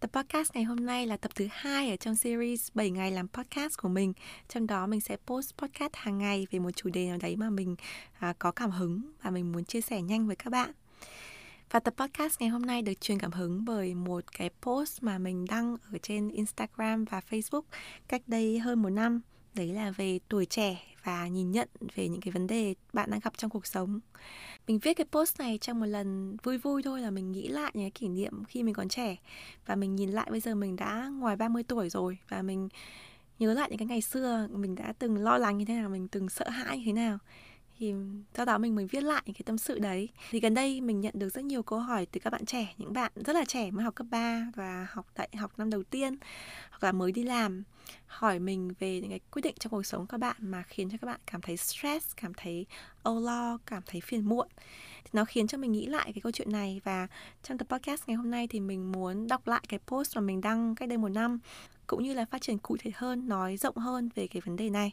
Tập podcast ngày hôm nay là tập thứ hai ở trong series 7 ngày làm podcast của mình. Trong đó mình sẽ post podcast hàng ngày về một chủ đề nào đấy mà mình à, có cảm hứng và mình muốn chia sẻ nhanh với các bạn. Và tập podcast ngày hôm nay được truyền cảm hứng bởi một cái post mà mình đăng ở trên Instagram và Facebook cách đây hơn một năm. Đấy là về tuổi trẻ và nhìn nhận về những cái vấn đề bạn đang gặp trong cuộc sống. Mình viết cái post này trong một lần vui vui thôi là mình nghĩ lại những cái kỷ niệm khi mình còn trẻ và mình nhìn lại bây giờ mình đã ngoài 30 tuổi rồi và mình nhớ lại những cái ngày xưa mình đã từng lo lắng như thế nào, mình từng sợ hãi như thế nào thì sau đó mình mới viết lại những cái tâm sự đấy. Thì gần đây mình nhận được rất nhiều câu hỏi từ các bạn trẻ, những bạn rất là trẻ mới học cấp 3 và học đại học năm đầu tiên, hoặc là mới đi làm, hỏi mình về những cái quyết định trong cuộc sống các bạn mà khiến cho các bạn cảm thấy stress, cảm thấy âu lo, cảm thấy phiền muộn. Thì nó khiến cho mình nghĩ lại cái câu chuyện này và trong tập podcast ngày hôm nay thì mình muốn đọc lại cái post mà mình đăng cách đây một năm, cũng như là phát triển cụ thể hơn, nói rộng hơn về cái vấn đề này.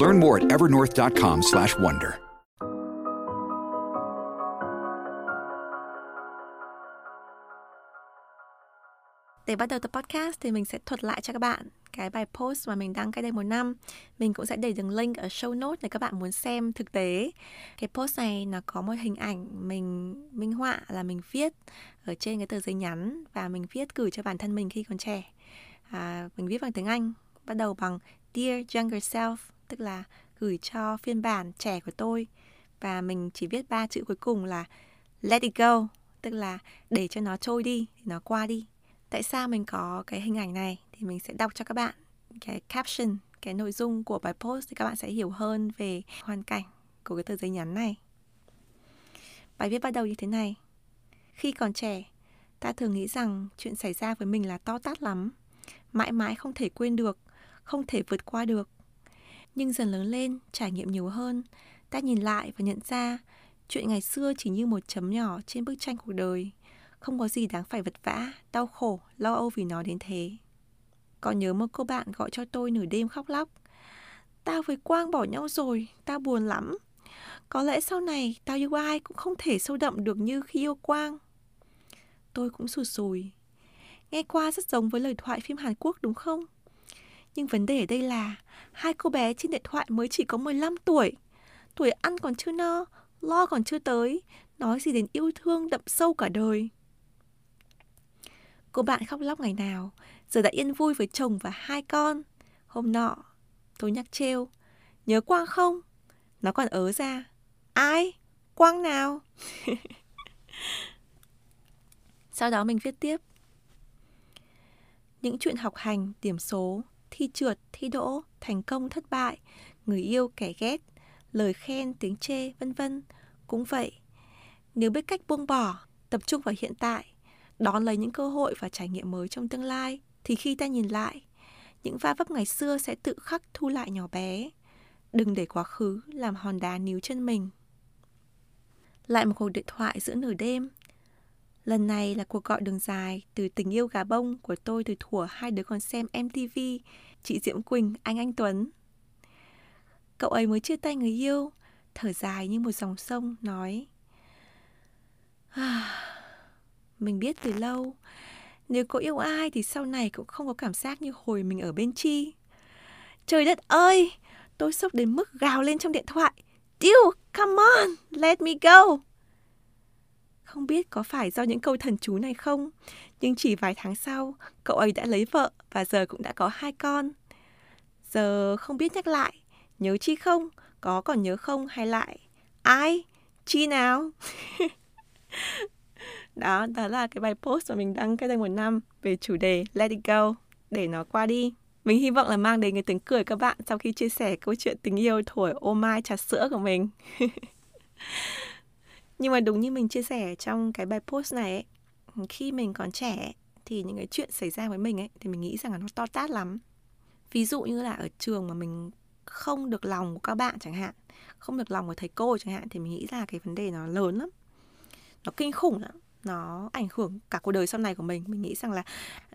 Learn more at evernorth.com/wonder. Để bắt đầu tập podcast thì mình sẽ thuật lại cho các bạn cái bài post mà mình đăng cách đây một năm. Mình cũng sẽ để đường link ở show notes để các bạn muốn xem thực tế. Cái post này nó có một hình ảnh mình minh họa là mình viết ở trên cái tờ giấy nhắn và mình viết gửi cho bản thân mình khi còn trẻ. À, mình viết bằng tiếng Anh, bắt đầu bằng Dear Younger Self, tức là gửi cho phiên bản trẻ của tôi. Và mình chỉ viết ba chữ cuối cùng là Let it go, tức là để cho nó trôi đi, nó qua đi. Tại sao mình có cái hình ảnh này? Thì mình sẽ đọc cho các bạn cái caption cái nội dung của bài post thì các bạn sẽ hiểu hơn về hoàn cảnh của cái tờ giấy nhắn này. Bài viết bắt đầu như thế này. Khi còn trẻ ta thường nghĩ rằng chuyện xảy ra với mình là to tát lắm. Mãi mãi không thể quên được không thể vượt qua được nhưng dần lớn lên trải nghiệm nhiều hơn ta nhìn lại và nhận ra chuyện ngày xưa chỉ như một chấm nhỏ trên bức tranh cuộc đời không có gì đáng phải vật vã, đau khổ, lo âu vì nó đến thế. Có nhớ một cô bạn gọi cho tôi nửa đêm khóc lóc. Tao với Quang bỏ nhau rồi, tao buồn lắm. Có lẽ sau này tao yêu ai cũng không thể sâu đậm được như khi yêu Quang. Tôi cũng sụt sùi. Nghe qua rất giống với lời thoại phim Hàn Quốc đúng không? Nhưng vấn đề ở đây là hai cô bé trên điện thoại mới chỉ có 15 tuổi. Tuổi ăn còn chưa no, lo còn chưa tới, nói gì đến yêu thương đậm sâu cả đời. Cô bạn khóc lóc ngày nào, giờ đã yên vui với chồng và hai con. Hôm nọ, tôi nhắc trêu, nhớ Quang không? Nó còn ớ ra. Ai? Quang nào? Sau đó mình viết tiếp. Những chuyện học hành, điểm số, thi trượt, thi đỗ, thành công, thất bại, người yêu, kẻ ghét, lời khen, tiếng chê, vân vân. Cũng vậy. Nếu biết cách buông bỏ, tập trung vào hiện tại, đón lấy những cơ hội và trải nghiệm mới trong tương lai thì khi ta nhìn lại những va vấp ngày xưa sẽ tự khắc thu lại nhỏ bé. Đừng để quá khứ làm hòn đá níu chân mình. Lại một cuộc điện thoại giữa nửa đêm lần này là cuộc gọi đường dài từ tình yêu gà bông của tôi từ thuở hai đứa còn xem mtv chị diễm quỳnh anh anh tuấn. Cậu ấy mới chia tay người yêu thở dài như một dòng sông nói ah, mình biết từ lâu nếu có yêu ai thì sau này cũng không có cảm giác như hồi mình ở bên chi. Trời đất ơi tôi sốc đến mức gào lên trong điện thoại. Dude, come on, let me go. Không biết có phải do những câu thần chú này không, nhưng chỉ vài tháng sau, cậu ấy đã lấy vợ và giờ cũng đã có hai con. giờ không biết nhắc lại nhớ chi không? Có còn nhớ không hay lại? Ai? Chi nào? Đó đó là cái bài post mà mình đăng cách đây một năm về chủ đề let it go. Để nó qua đi. Mình hy vọng là mang đến cái tiếng cười các bạn sau khi chia sẻ câu chuyện tình yêu thổi ô mai trà sữa của mình. nhưng mà đúng như mình chia sẻ trong cái bài post này ấy, khi mình còn trẻ thì những cái chuyện xảy ra với mình ấy thì mình nghĩ rằng là nó to tát lắm. Ví dụ như là ở trường mà mình không được lòng của các bạn chẳng hạn không được lòng của thầy cô chẳng hạn thì mình nghĩ là cái vấn đề nó lớn lắm. Nó kinh khủng lắm. Nó ảnh hưởng cả cuộc đời sau này của mình. Mình nghĩ rằng là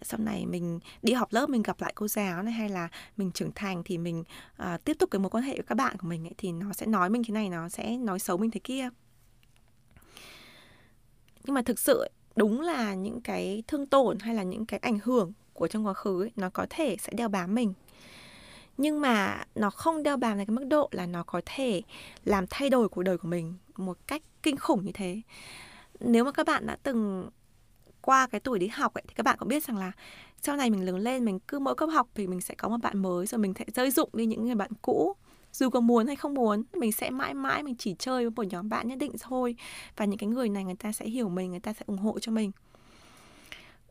sau này mình đi học lớp mình gặp lại cô giáo này hay là mình trưởng thành thì mình uh, tiếp tục cái mối quan hệ với các bạn của mình ấy, thì nó sẽ nói mình thế này nó sẽ nói xấu mình thế kia nhưng mà thực sự đúng là những cái thương tổn hay là những cái ảnh hưởng của trong quá khứ ấy, nó có thể sẽ đeo bám mình. Nhưng mà nó không đeo bám đến cái mức độ là nó có thể làm thay đổi cuộc đời của mình một cách kinh khủng như thế. Nếu mà các bạn đã từng qua cái tuổi đi học ấy thì các bạn cũng biết rằng là sau này mình lớn lên mình cứ mỗi cấp học thì mình sẽ có một bạn mới rồi mình sẽ rơi dụng đi những người bạn cũ dù có muốn hay không muốn mình sẽ mãi mãi mình chỉ chơi với một nhóm bạn nhất định thôi. Và những cái người này người ta sẽ hiểu mình người ta sẽ ủng hộ cho mình.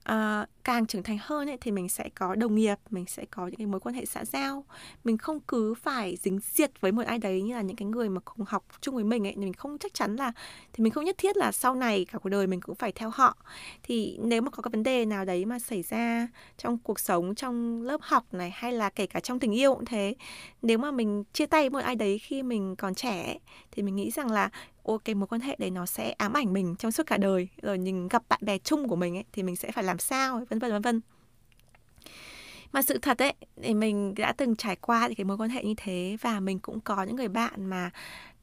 À, càng trưởng thành hơn ấy, thì mình sẽ có đồng nghiệp mình sẽ có những cái mối quan hệ xã giao. Mình không cứ phải dính diệt với một ai đấy như là những cái người mà cùng học chung với mình ấy mình không chắc chắn là thì mình không nhất thiết là sau này cả cuộc đời mình cũng phải theo họ. Thì nếu mà có cái vấn đề nào đấy mà xảy ra trong cuộc sống trong lớp học này hay là kể cả trong tình yêu cũng thế nếu mà mình chia tay với một ai đấy khi mình còn trẻ thì mình nghĩ rằng là ok cái mối quan hệ đấy nó sẽ ám ảnh mình trong suốt cả đời. Rồi nhìn gặp bạn bè chung của mình ấy thì mình sẽ phải làm sao vân vân vân vân mà sự thật ấy thì mình đã từng trải qua cái mối quan hệ như thế và mình cũng có những người bạn mà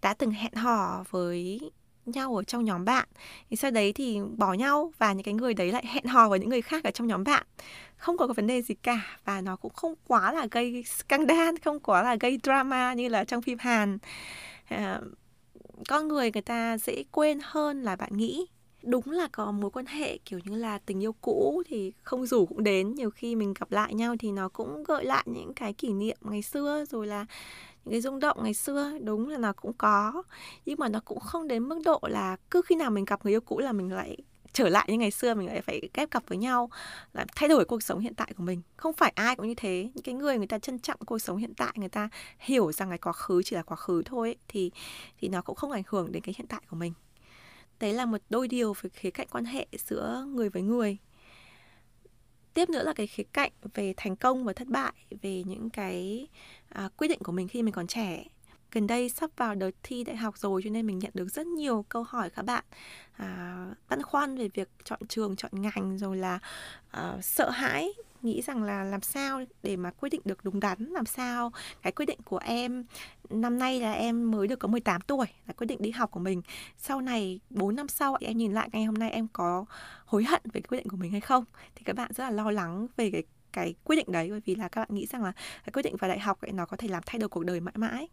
đã từng hẹn hò với nhau ở trong nhóm bạn. Thì sau đấy thì bỏ nhau và những cái người đấy lại hẹn hò với những người khác ở trong nhóm bạn. Không có cái vấn đề gì cả và nó cũng không quá là gây scandal không quá là gây drama như là trong phim Hàn. À, con người người ta dễ quên hơn là bạn nghĩ đúng là có mối quan hệ kiểu như là tình yêu cũ thì không rủ cũng đến nhiều khi mình gặp lại nhau thì nó cũng gợi lại những cái kỷ niệm ngày xưa rồi là những cái rung động ngày xưa đúng là nó cũng có. Nhưng mà nó cũng không đến mức độ là cứ khi nào mình gặp người yêu cũ là mình lại trở lại như ngày xưa mình lại phải ghép cặp với nhau là thay đổi cuộc sống hiện tại của mình. Không phải ai cũng như thế. Những cái người người ta trân trọng cuộc sống hiện tại người ta hiểu rằng cái quá khứ chỉ là quá khứ thôi ấy, thì thì nó cũng không ảnh hưởng đến cái hiện tại của mình đấy là một đôi điều về khía cạnh quan hệ giữa người với người. Tiếp nữa là cái khía cạnh về thành công và thất bại về những cái à, quyết định của mình khi mình còn trẻ. Gần đây sắp vào đợt thi đại học rồi cho nên mình nhận được rất nhiều câu hỏi các bạn à, băn khoăn về việc chọn trường chọn ngành rồi là à, sợ hãi nghĩ rằng là làm sao để mà quyết định được đúng đắn, làm sao cái quyết định của em, năm nay là em mới được có 18 tuổi, là quyết định đi học của mình. Sau này 4 năm sau em nhìn lại ngày hôm nay em có hối hận về quyết định của mình hay không? Thì các bạn rất là lo lắng về cái cái quyết định đấy, bởi vì là các bạn nghĩ rằng là cái quyết định vào đại học ấy nó có thể làm thay đổi cuộc đời mãi mãi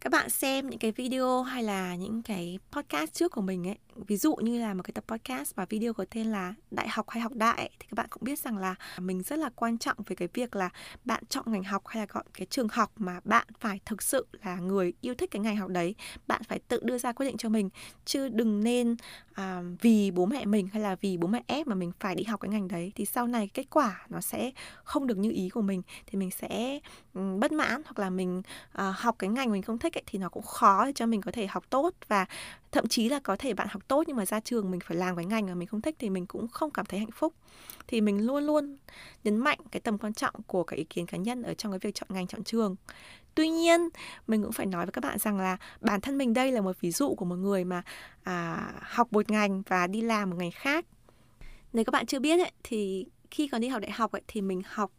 các bạn xem những cái video hay là những cái podcast trước của mình ấy ví dụ như là một cái tập podcast và video có tên là đại học hay học đại ấy, thì các bạn cũng biết rằng là mình rất là quan trọng về cái việc là bạn chọn ngành học hay là chọn cái trường học mà bạn phải thực sự là người yêu thích cái ngành học đấy bạn phải tự đưa ra quyết định cho mình. Chứ đừng nên à, vì bố mẹ mình hay là vì bố mẹ ép mà mình phải đi học cái ngành đấy thì sau này kết quả nó sẽ không được như ý của mình thì mình sẽ um, bất mãn hoặc là mình à, học cái ngành mình không thích ấy, thì nó cũng khó để cho mình có thể học tốt. Và thậm chí là có thể bạn học tốt nhưng mà ra trường mình phải làm cái ngành mà mình không thích thì mình cũng không cảm thấy hạnh phúc. Thì mình luôn luôn nhấn mạnh cái tầm quan trọng của cái ý kiến cá nhân ở trong cái việc chọn ngành chọn trường tuy nhiên mình cũng phải nói với các bạn rằng là bản thân mình đây là một ví dụ của một người mà à, học một ngành và đi làm một ngành khác. Nếu các bạn chưa biết ấy, thì khi còn đi học đại học ấy, thì mình học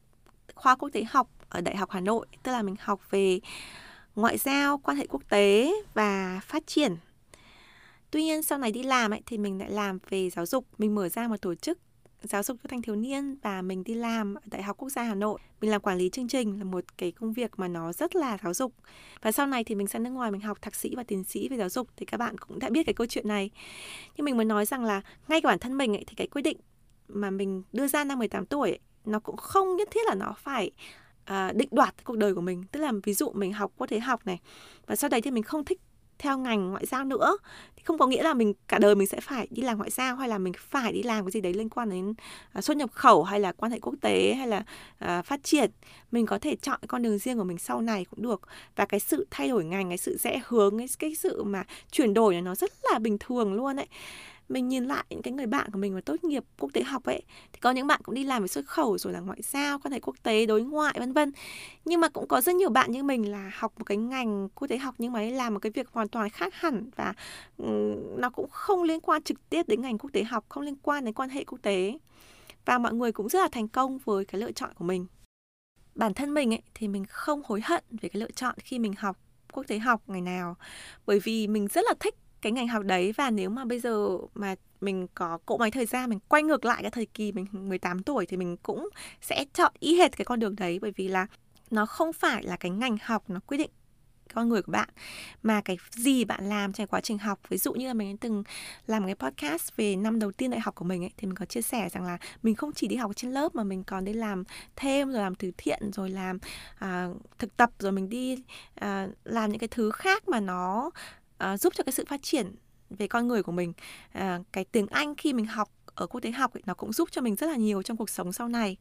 khoa quốc tế học ở đại học hà nội. Tức là mình học về ngoại giao quan hệ quốc tế và phát triển. Tuy nhiên sau này đi làm ấy thì mình lại làm về giáo dục. Mình mở ra một tổ chức giáo dục cho thanh thiếu niên và mình đi làm ở Đại học Quốc gia Hà Nội. Mình làm quản lý chương trình là một cái công việc mà nó rất là giáo dục. Và sau này thì mình sang nước ngoài mình học thạc sĩ và tiến sĩ về giáo dục thì các bạn cũng đã biết cái câu chuyện này. Nhưng mình muốn nói rằng là ngay cả bản thân mình ấy, thì cái quyết định mà mình đưa ra năm 18 tuổi ấy, nó cũng không nhất thiết là nó phải à, định đoạt cuộc đời của mình tức là ví dụ mình học quốc tế học này và sau đấy thì mình không thích theo ngành ngoại giao nữa. Thì không có nghĩa là mình cả đời mình sẽ phải đi làm ngoại giao hay là mình phải đi làm cái gì đấy liên quan đến uh, xuất nhập khẩu hay là quan hệ quốc tế hay là uh, phát triển. Mình có thể chọn con đường riêng của mình sau này cũng được. Và cái sự thay đổi ngành cái sự rẽ hướng cái, cái sự mà chuyển đổi này nó rất là bình thường luôn ấy mình nhìn lại những cái người bạn của mình mà tốt nghiệp quốc tế học ấy, thì có những bạn cũng đi làm về xuất khẩu rồi là ngoại giao, quan hệ quốc tế, đối ngoại, vân vân. Nhưng mà cũng có rất nhiều bạn như mình là học một cái ngành quốc tế học nhưng mà làm một cái việc hoàn toàn khác hẳn và nó cũng không liên quan trực tiếp đến ngành quốc tế học, không liên quan đến quan hệ quốc tế. Và mọi người cũng rất là thành công với cái lựa chọn của mình. Bản thân mình ấy thì mình không hối hận về cái lựa chọn khi mình học quốc tế học ngày nào, bởi vì mình rất là thích cái ngành học đấy và nếu mà bây giờ mà mình có cỗ máy thời gian mình quay ngược lại cái thời kỳ mình 18 tuổi thì mình cũng sẽ chọn y hệt cái con đường đấy. Bởi vì là nó không phải là cái ngành học nó quyết định con người của bạn mà cái gì bạn làm trong quá trình học. Ví dụ như là mình từng làm cái podcast về năm đầu tiên đại học của mình ấy thì mình có chia sẻ rằng là mình không chỉ đi học trên lớp mà mình còn đi làm thêm rồi làm từ thiện rồi làm à, thực tập rồi mình đi à, làm những cái thứ khác mà nó uh, giúp cho cái sự phát triển về con người của mình. Uh, cái tiếng anh khi mình học ở quốc tế học ấy, nó cũng giúp cho mình rất là nhiều trong cuộc sống sau này.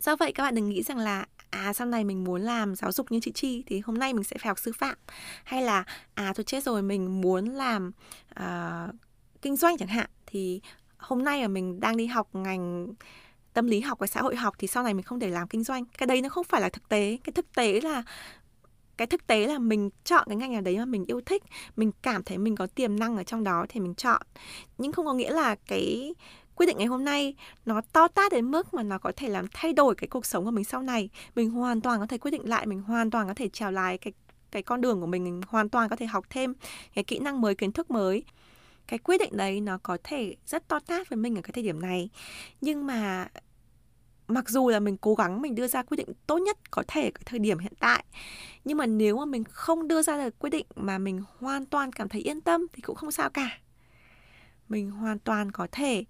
Do vậy các bạn đừng nghĩ rằng là à sau này mình muốn làm giáo dục như chị chi thì hôm nay mình sẽ phải học sư phạm. Hay là à tôi chết rồi mình muốn làm uh, kinh doanh chẳng hạn thì hôm nay là mình đang đi học ngành tâm lý học và xã hội học thì sau này mình không thể làm kinh doanh. Cái đấy nó không phải là thực tế. Cái thực tế là cái thực tế là mình chọn cái ngành nào đấy mà mình yêu thích, mình cảm thấy mình có tiềm năng ở trong đó thì mình chọn. Nhưng không có nghĩa là cái quyết định ngày hôm nay nó to tát đến mức mà nó có thể làm thay đổi cái cuộc sống của mình sau này. Mình hoàn toàn có thể quyết định lại, mình hoàn toàn có thể trèo lái cái cái con đường của mình mình hoàn toàn có thể học thêm cái kỹ năng mới, kiến thức mới. Cái quyết định đấy nó có thể rất to tát với mình ở cái thời điểm này. Nhưng mà mặc dù là mình cố gắng mình đưa ra quyết định tốt nhất có thể ở thời điểm hiện tại nhưng mà nếu mà mình không đưa ra được quyết định mà mình hoàn toàn cảm thấy yên tâm thì cũng không sao cả. Mình hoàn toàn có thể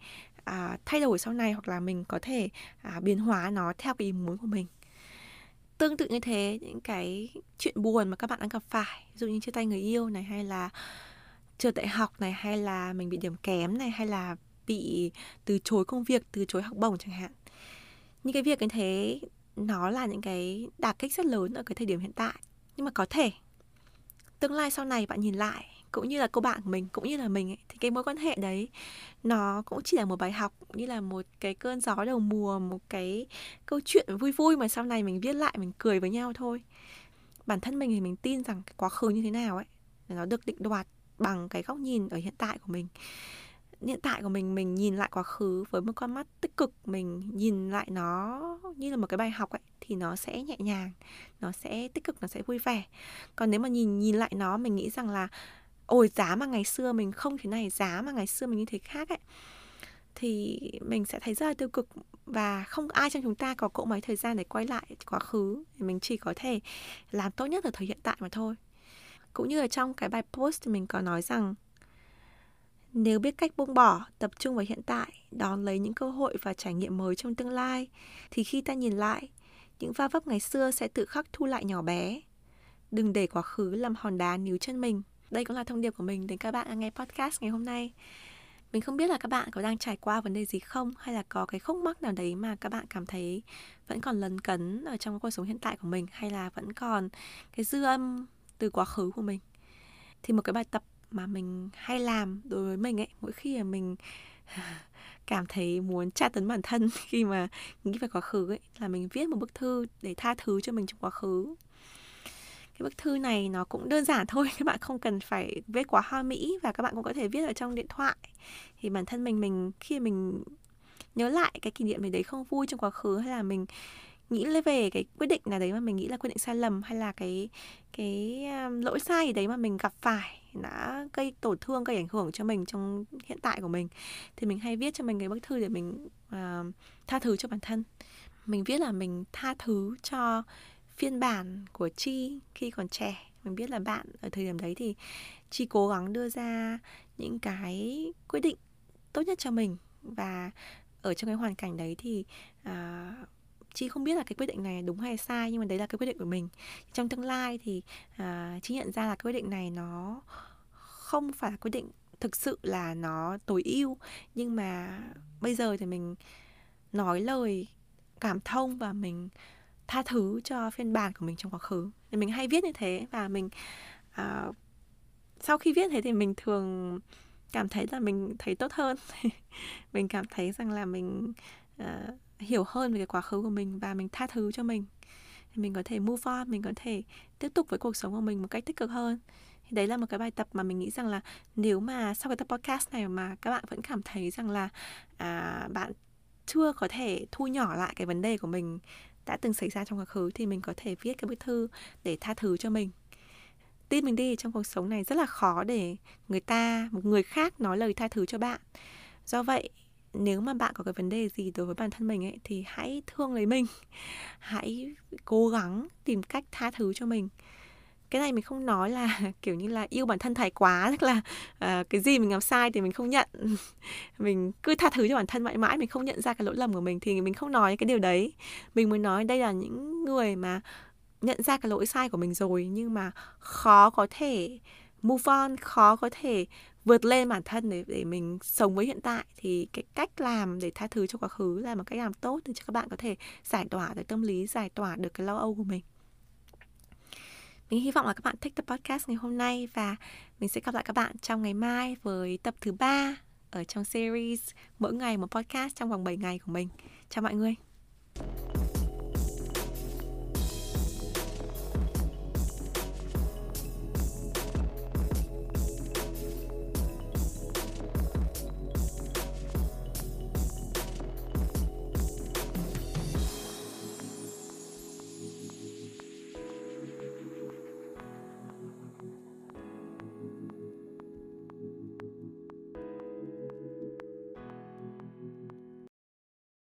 à, thay đổi sau này hoặc là mình có thể à, biến hóa nó theo cái ý muốn của mình. Tương tự như thế những cái chuyện buồn mà các bạn đang gặp phải ví dụ như chia tay người yêu này hay là trượt đại học này hay là mình bị điểm kém này hay là bị từ chối công việc từ chối học bổng chẳng hạn những cái việc như thế nó là những cái đả kích rất lớn ở cái thời điểm hiện tại. Nhưng mà có thể tương lai sau này bạn nhìn lại cũng như là cô bạn của mình cũng như là mình ấy, thì cái mối quan hệ đấy nó cũng chỉ là một bài học như là một cái cơn gió đầu mùa một cái câu chuyện vui vui mà sau này mình viết lại mình cười với nhau thôi. Bản thân mình thì mình tin rằng cái quá khứ như thế nào ấy nó được định đoạt bằng cái góc nhìn ở hiện tại của mình hiện tại của mình mình nhìn lại quá khứ với một con mắt tích cực, mình nhìn lại nó như là một cái bài học ấy, thì nó sẽ nhẹ nhàng, nó sẽ tích cực, nó sẽ vui vẻ. Còn nếu mà nhìn nhìn lại nó, mình nghĩ rằng là, ôi, giá mà ngày xưa mình không thế này, giá mà ngày xưa mình như thế khác ấy. Thì mình sẽ thấy rất là tiêu cực và không ai trong chúng ta có cỗ máy thời gian để quay lại quá khứ. Mình chỉ có thể làm tốt nhất ở thời hiện tại mà thôi. Cũng như là trong cái bài post thì mình có nói rằng nếu biết cách buông bỏ, tập trung vào hiện tại, đón lấy những cơ hội và trải nghiệm mới trong tương lai, thì khi ta nhìn lại, những va vấp ngày xưa sẽ tự khắc thu lại nhỏ bé. Đừng để quá khứ làm hòn đá níu chân mình. Đây cũng là thông điệp của mình đến các bạn đang nghe podcast ngày hôm nay. Mình không biết là các bạn có đang trải qua vấn đề gì không hay là có cái khúc mắc nào đấy mà các bạn cảm thấy vẫn còn lấn cấn ở trong cuộc sống hiện tại của mình hay là vẫn còn cái dư âm từ quá khứ của mình. Thì một cái bài tập mà mình hay làm đối với mình ấy. Mỗi khi mà mình cảm thấy muốn tra tấn bản thân khi mà nghĩ về quá khứ ấy, là mình viết một bức thư để tha thứ cho mình trong quá khứ. Cái bức thư này nó cũng đơn giản thôi, các bạn không cần phải viết quá hoa mỹ và các bạn cũng có thể viết ở trong điện thoại. Thì bản thân mình mình, khi mình nhớ lại cái kỷ niệm gì đấy không vui trong quá khứ hay là mình nghĩ lên về cái quyết định nào đấy mà mình nghĩ là quyết định sai lầm hay là cái cái um, lỗi sai gì đấy mà mình gặp phải đã gây tổn thương gây ảnh hưởng cho mình trong hiện tại của mình thì mình hay viết cho mình cái bức thư để mình uh, tha thứ cho bản thân. Mình viết là mình tha thứ cho phiên bản của chi khi còn trẻ. Mình biết là bạn ở thời điểm đấy thì chi cố gắng đưa ra những cái quyết định tốt nhất cho mình và ở trong cái hoàn cảnh đấy thì uh, chi không biết là cái quyết định này đúng hay sai nhưng mà đấy là cái quyết định của mình. Trong tương lai thì à, chi nhận ra là cái quyết định này nó không phải là quyết định thực sự là nó tối ưu. Nhưng mà bây giờ thì mình nói lời cảm thông và mình tha thứ cho phiên bản của mình trong quá khứ. Thì mình hay viết như thế và mình à, sau khi viết thế thì mình thường cảm thấy là mình thấy tốt hơn. Mình cảm thấy rằng là mình uh, hiểu hơn về cái quá khứ của mình và mình tha thứ cho mình. Thì mình có thể move on mình có thể tiếp tục với cuộc sống của mình một cách tích cực hơn. Thì đấy là một cái bài tập mà mình nghĩ rằng là nếu mà sau cái tập podcast này mà các bạn vẫn cảm thấy rằng là à, bạn chưa có thể thu nhỏ lại cái vấn đề của mình đã từng xảy ra trong quá khứ thì mình có thể viết cái bức thư để tha thứ cho mình. Tin mình đi trong cuộc sống này rất là khó để người ta một người khác nói lời tha thứ cho bạn. Do vậy nếu mà bạn có cái vấn đề gì đối với bản thân mình ấy thì hãy thương lấy mình. Hãy cố gắng tìm cách tha thứ cho mình. Cái này mình không nói là kiểu như là yêu bản thân thái quá tức là uh, cái gì mình làm sai thì mình không nhận. Mình cứ tha thứ cho bản thân mãi mãi mình không nhận ra cái lỗi lầm của mình thì mình không nói cái điều đấy. Mình mới nói đây là những người mà nhận ra cái lỗi sai của mình rồi nhưng mà khó có thể move on khó có thể vượt lên bản thân để để mình sống với hiện tại thì cái cách làm để tha thứ cho quá khứ là một cách làm tốt để cho các bạn có thể giải tỏa được tâm lý, giải tỏa được cái lo âu của mình mình hy vọng là các bạn thích tập podcast ngày hôm nay và mình sẽ gặp lại các bạn trong ngày mai với tập thứ ba ở trong series mỗi ngày một podcast trong vòng 7 ngày của mình. Chào mọi người.